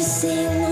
to sing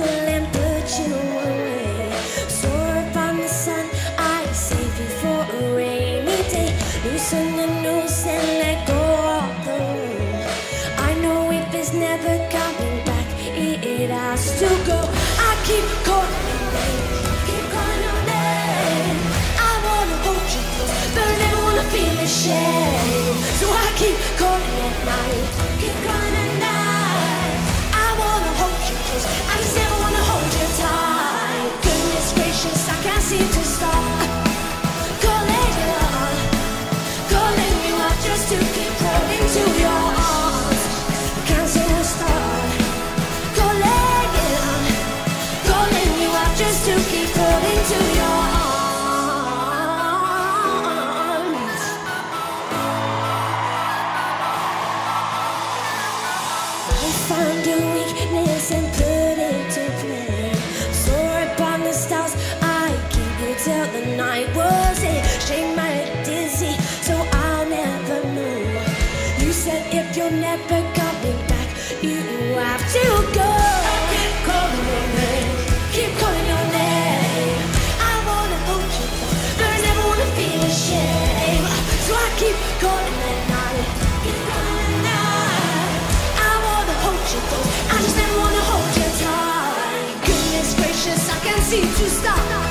seem to stop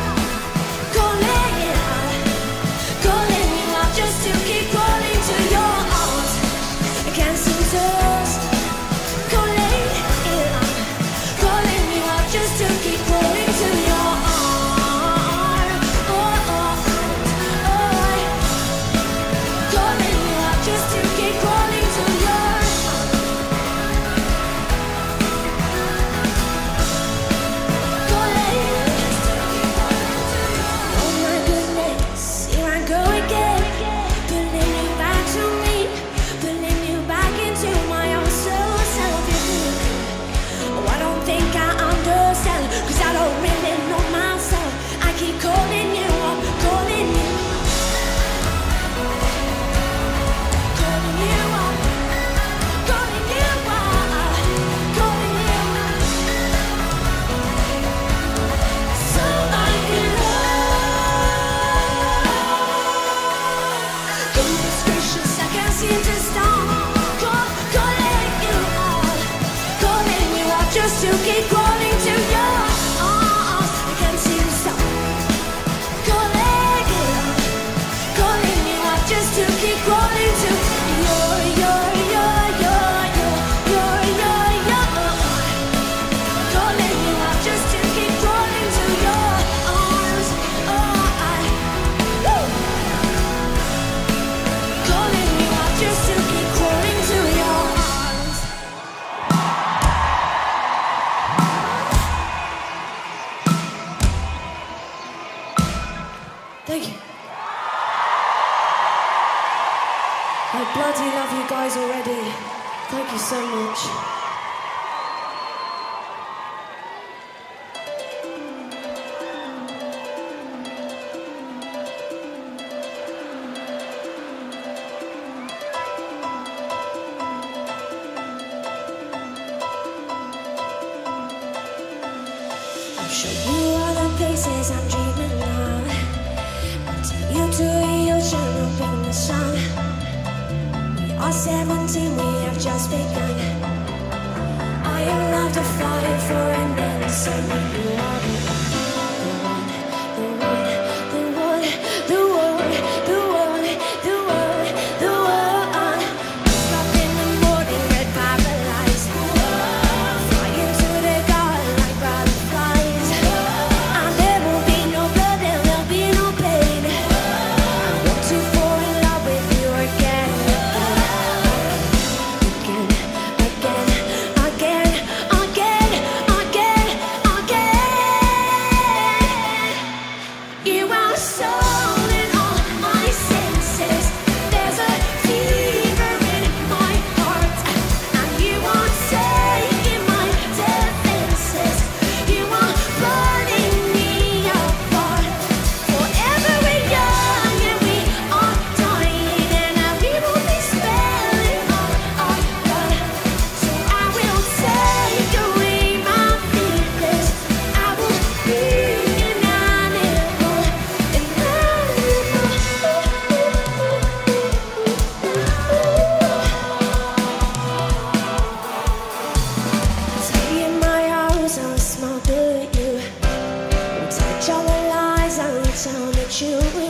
you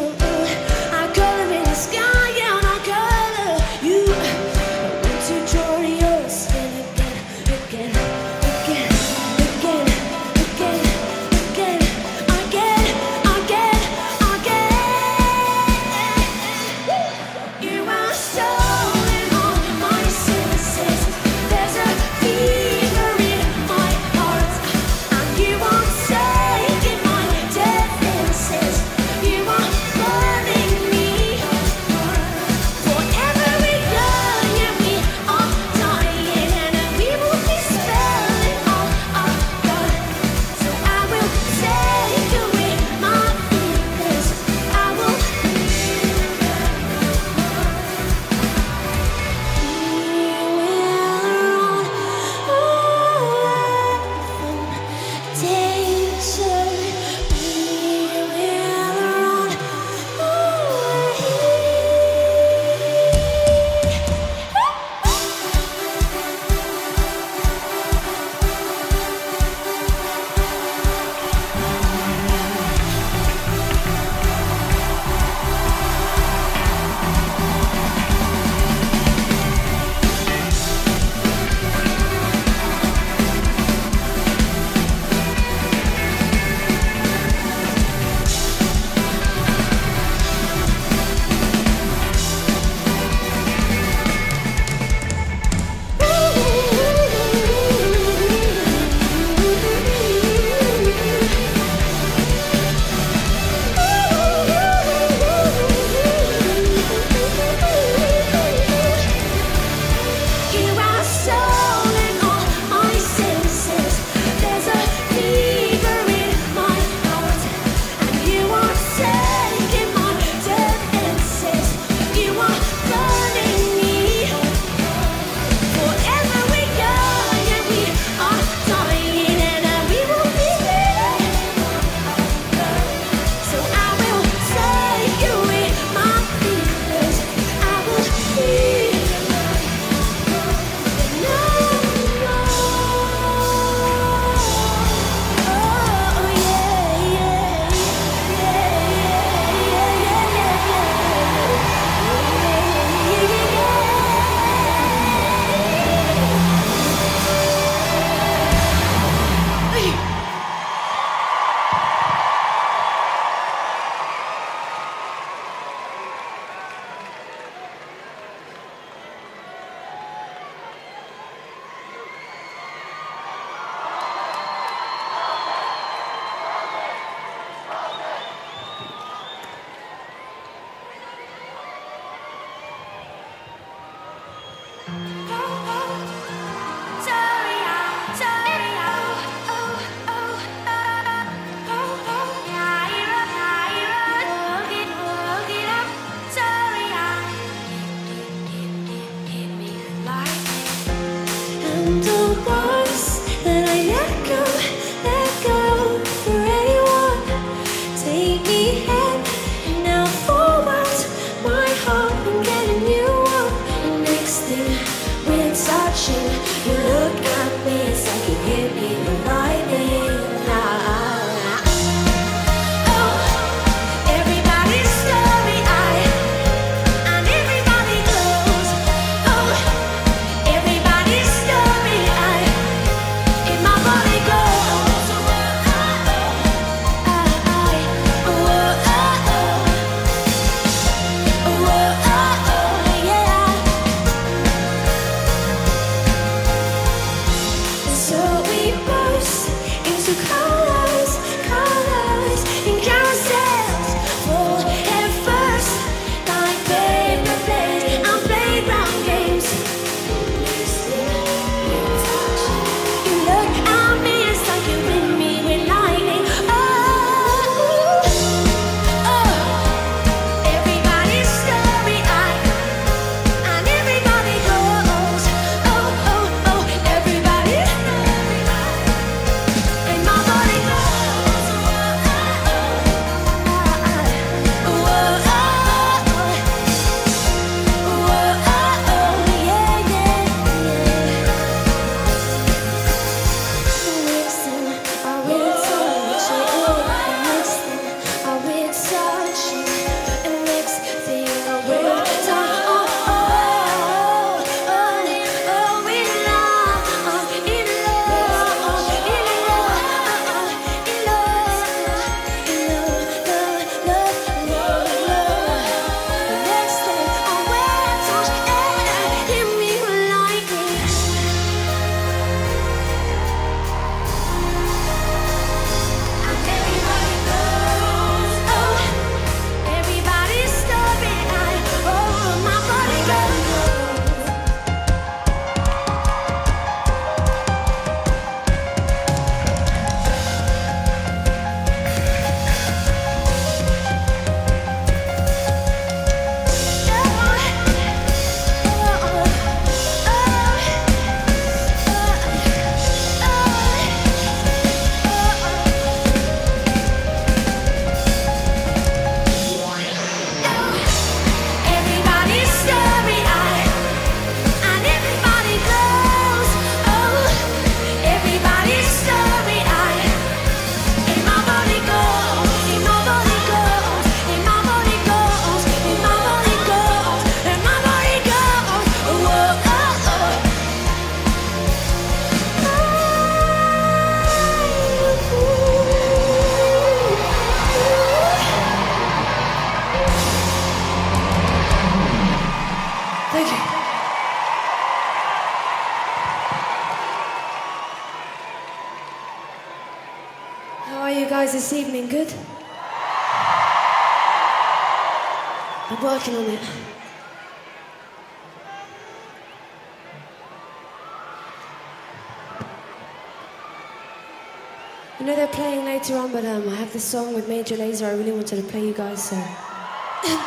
You know they're playing later on, but um, I have this song with Major Lazer I really wanted to play you guys, so I'm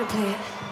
gonna play it.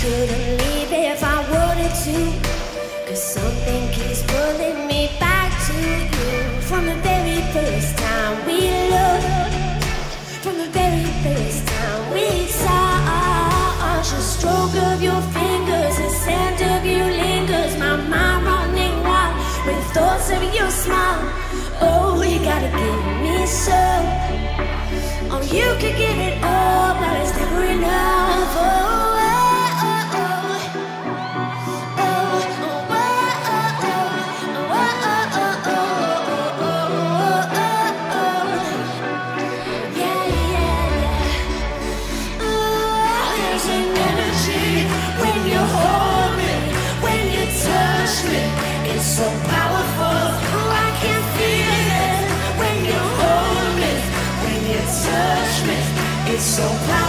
Couldn't leave if I wanted to. Cause something keeps pulling me back to you. From the very first time we looked, from the very first time we touched, the stroke of your fingers, the scent of you lingers. My mind running wild with thoughts of your smile. Oh, you gotta give me some. Oh, you could give it all, but it's never enough. So powerful.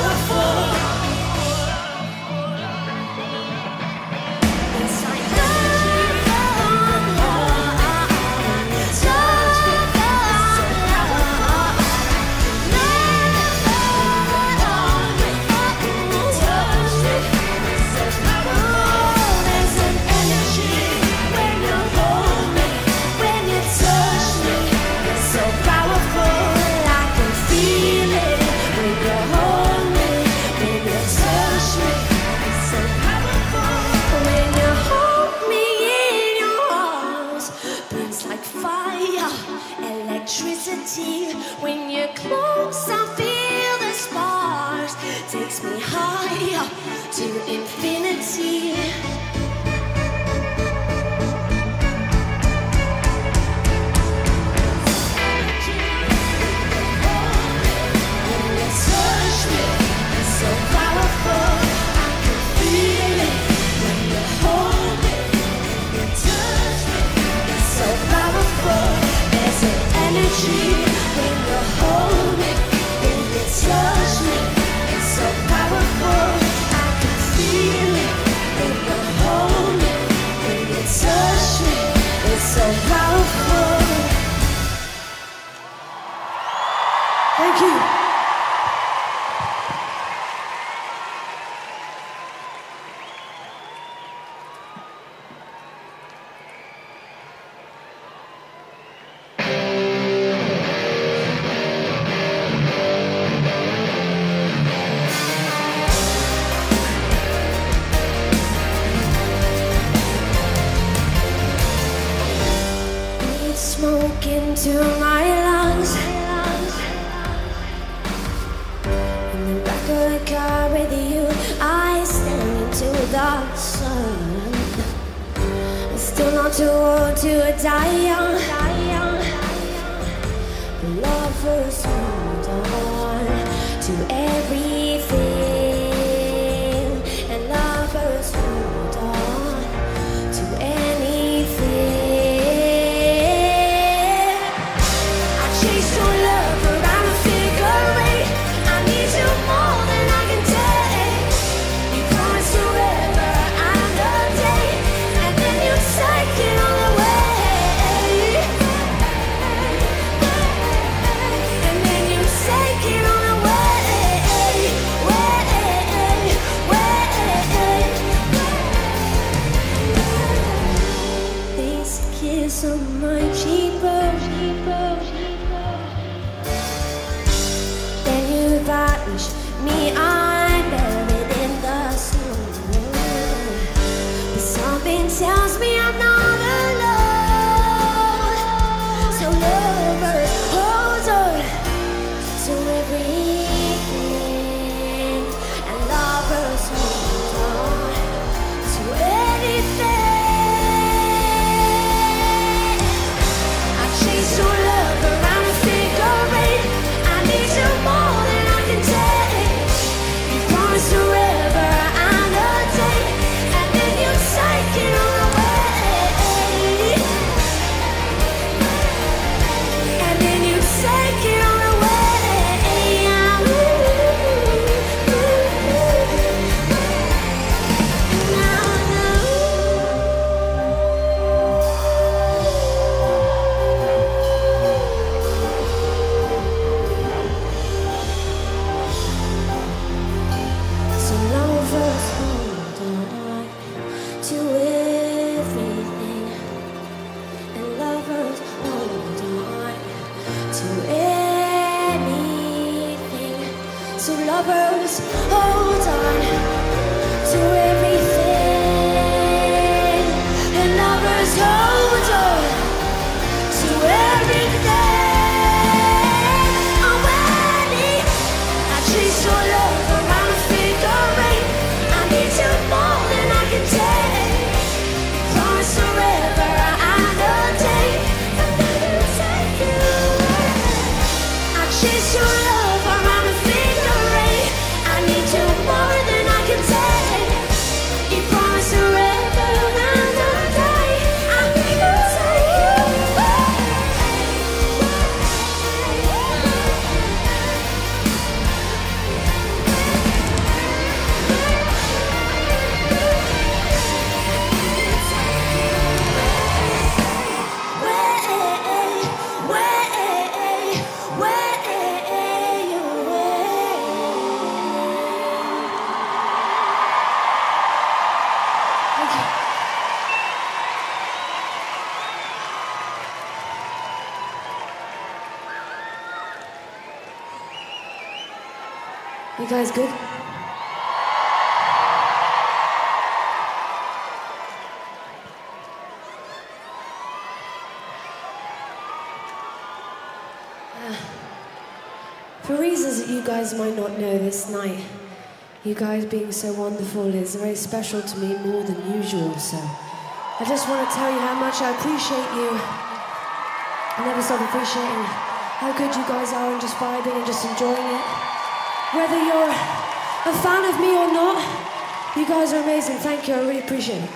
to infinity. so low guys might not know this night, you guys being so wonderful is very special to me more than usual, so I just want to tell you how much I appreciate you. I never stop appreciating how good you guys are and just vibing and just enjoying it. Whether you're a fan of me or not, you guys are amazing. Thank you. I really appreciate it.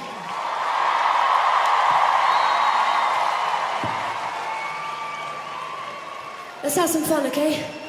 Let's have some fun, okay?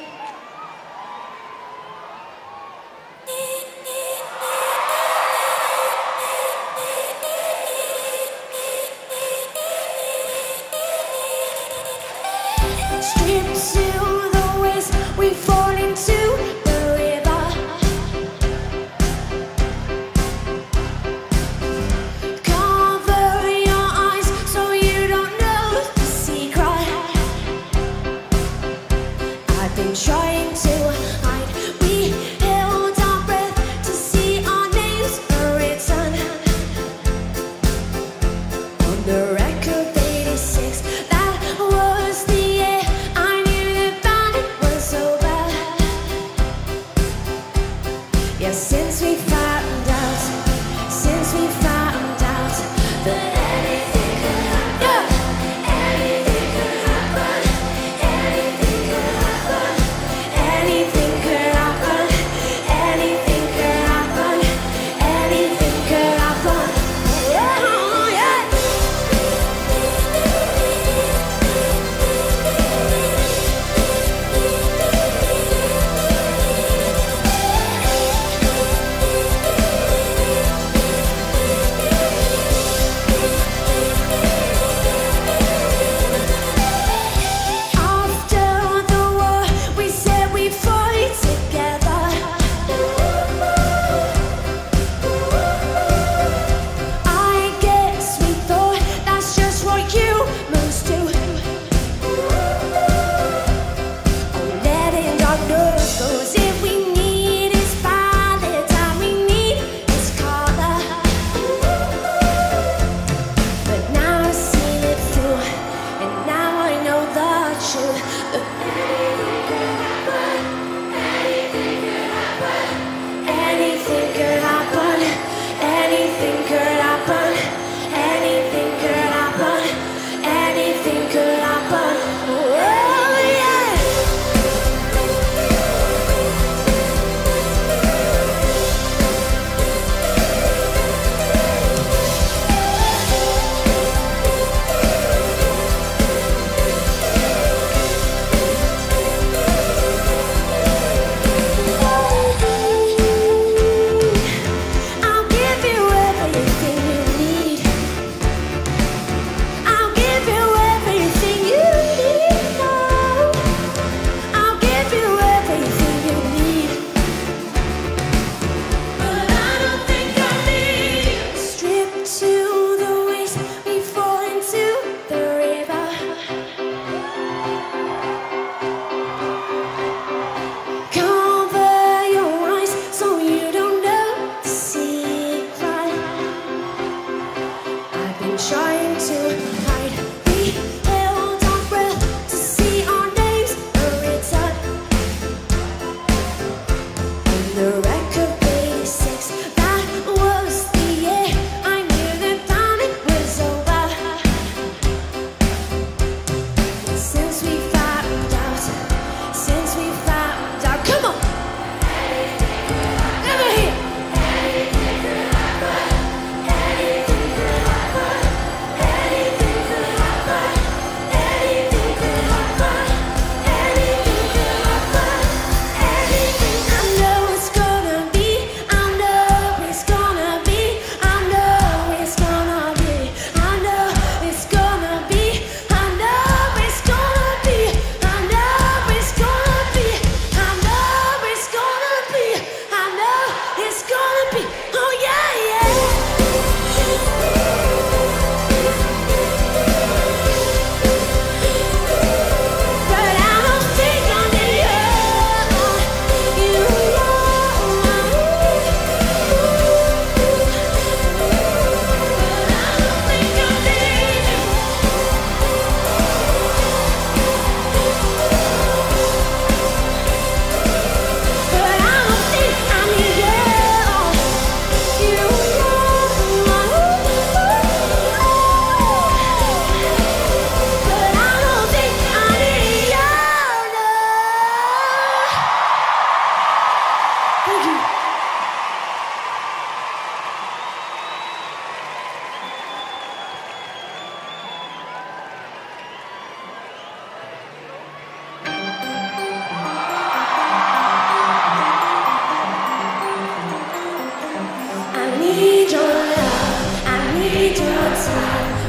inside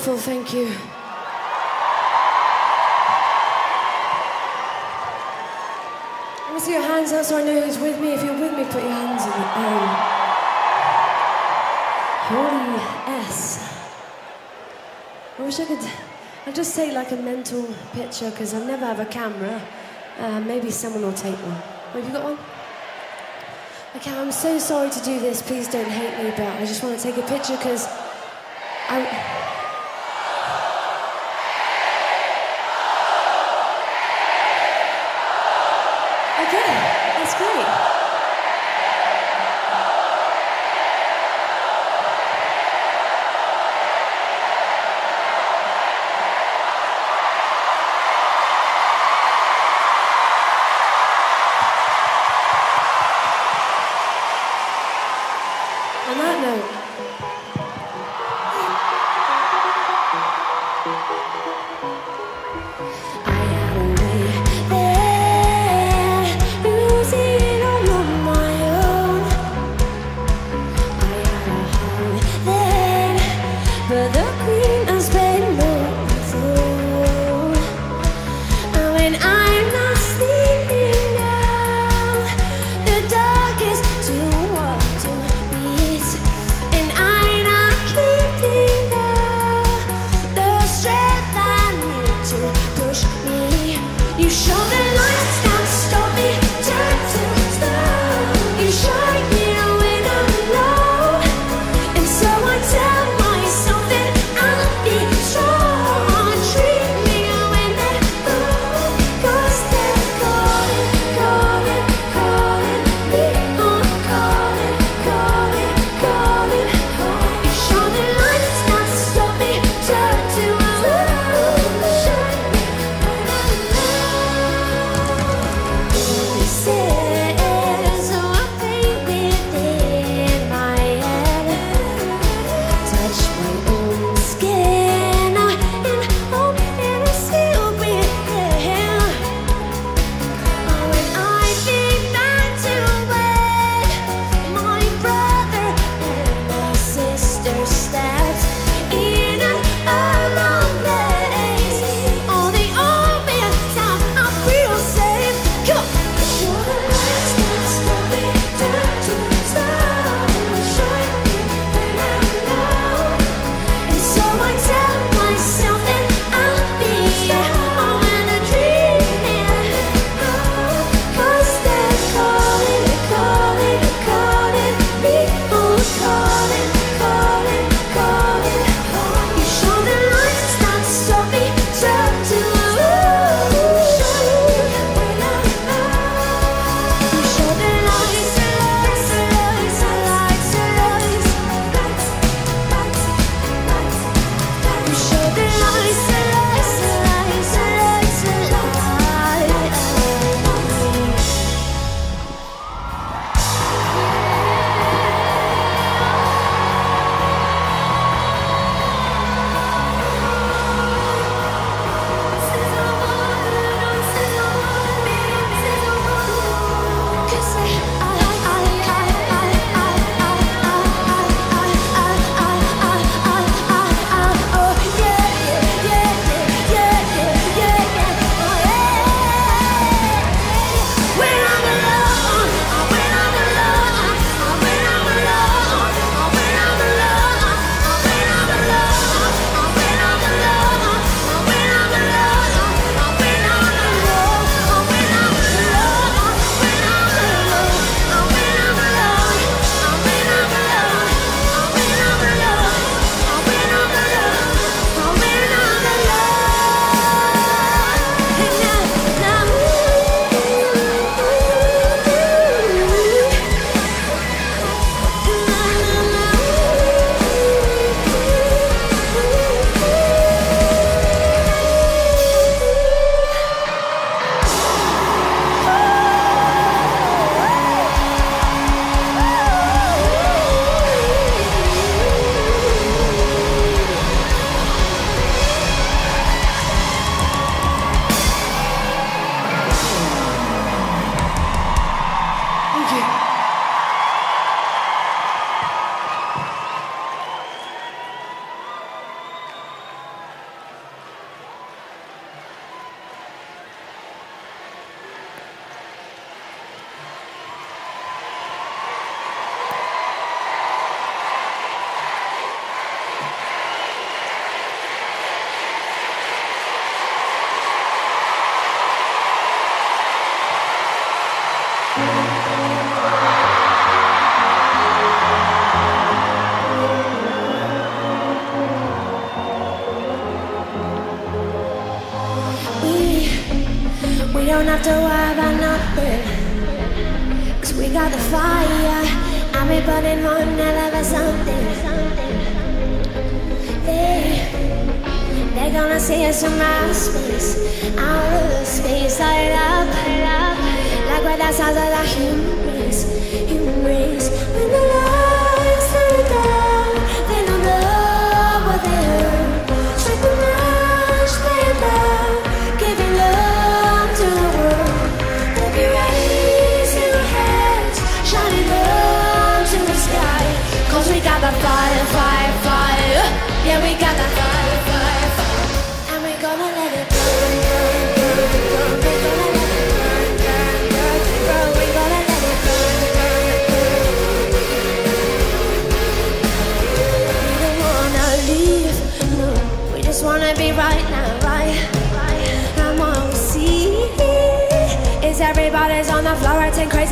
Wonderful, thank you. Let me see your hands out so I know who's with me. If you're with me, put your hands in the air. Holy S. I wish I could. I'll just take like a mental picture because I never have a camera. Uh, maybe someone will take one. Have you got one? Okay, I'm so sorry to do this. Please don't hate me, but I just want to take a picture because I.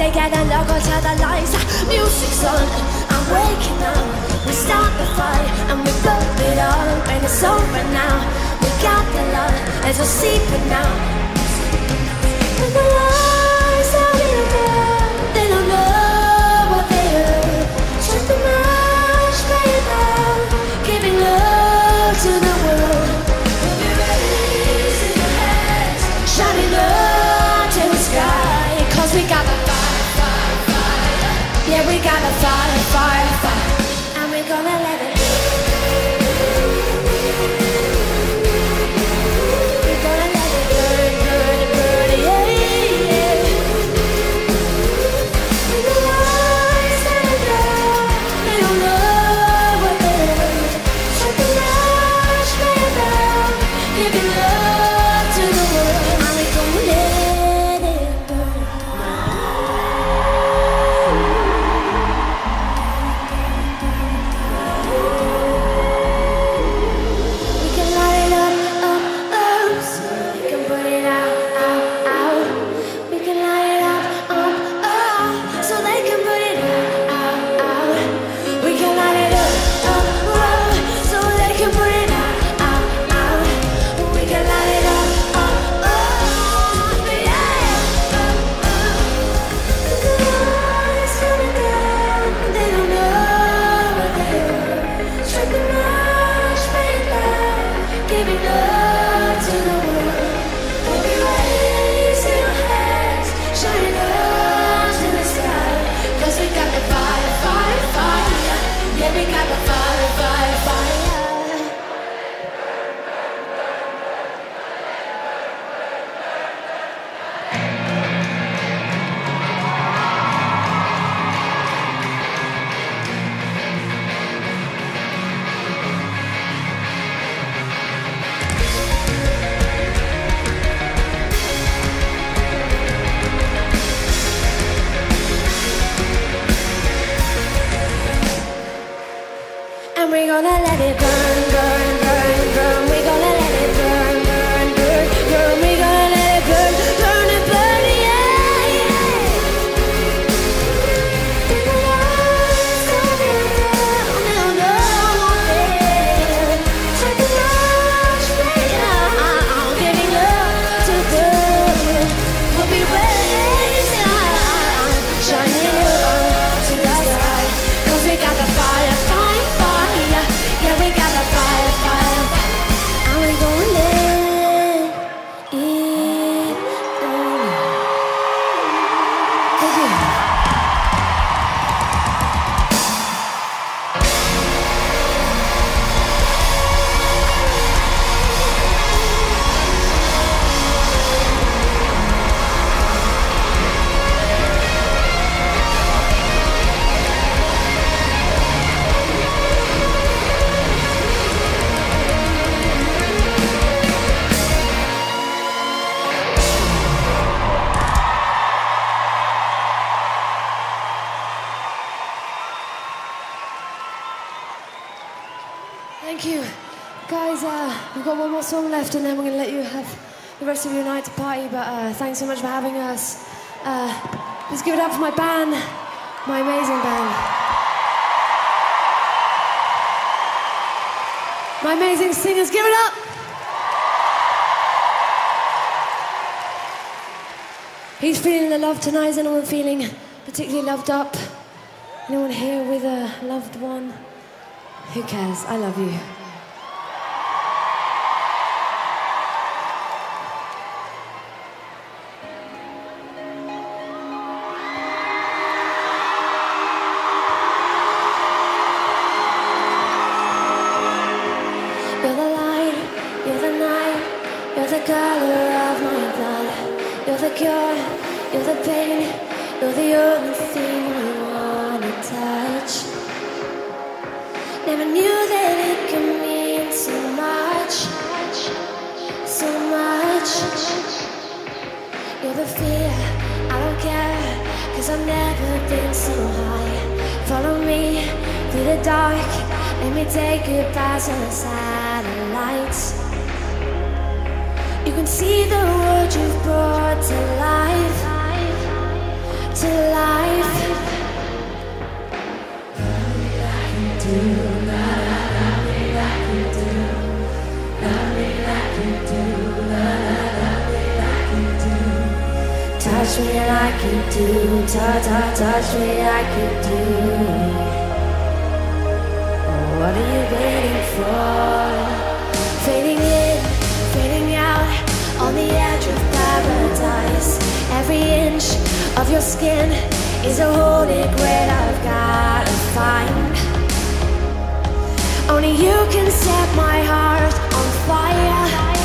they get a logo to the lights. Music's on, I'm waking up. We start the fight and we build it up. And it's over now. We got the love as we're seeping out. out to my band, my amazing band. My amazing singers, give it up! Who's feeling the love tonight? Is anyone feeling particularly loved up? Anyone here with a loved one? Who cares? I love you. the cure, you're the pain, you're the only thing we wanna touch. Never knew that it could mean so much, so much. You're the fear, I don't care, cause I've never been so high. Follow me through the dark, let me take you on the satellites. You can see the Touch me like you do, touch, touch, touch me like you do. What are you waiting for? Fading in, fading out, on the edge of paradise. Every inch of your skin is a holy grail I've gotta find. Only you can set my heart fire.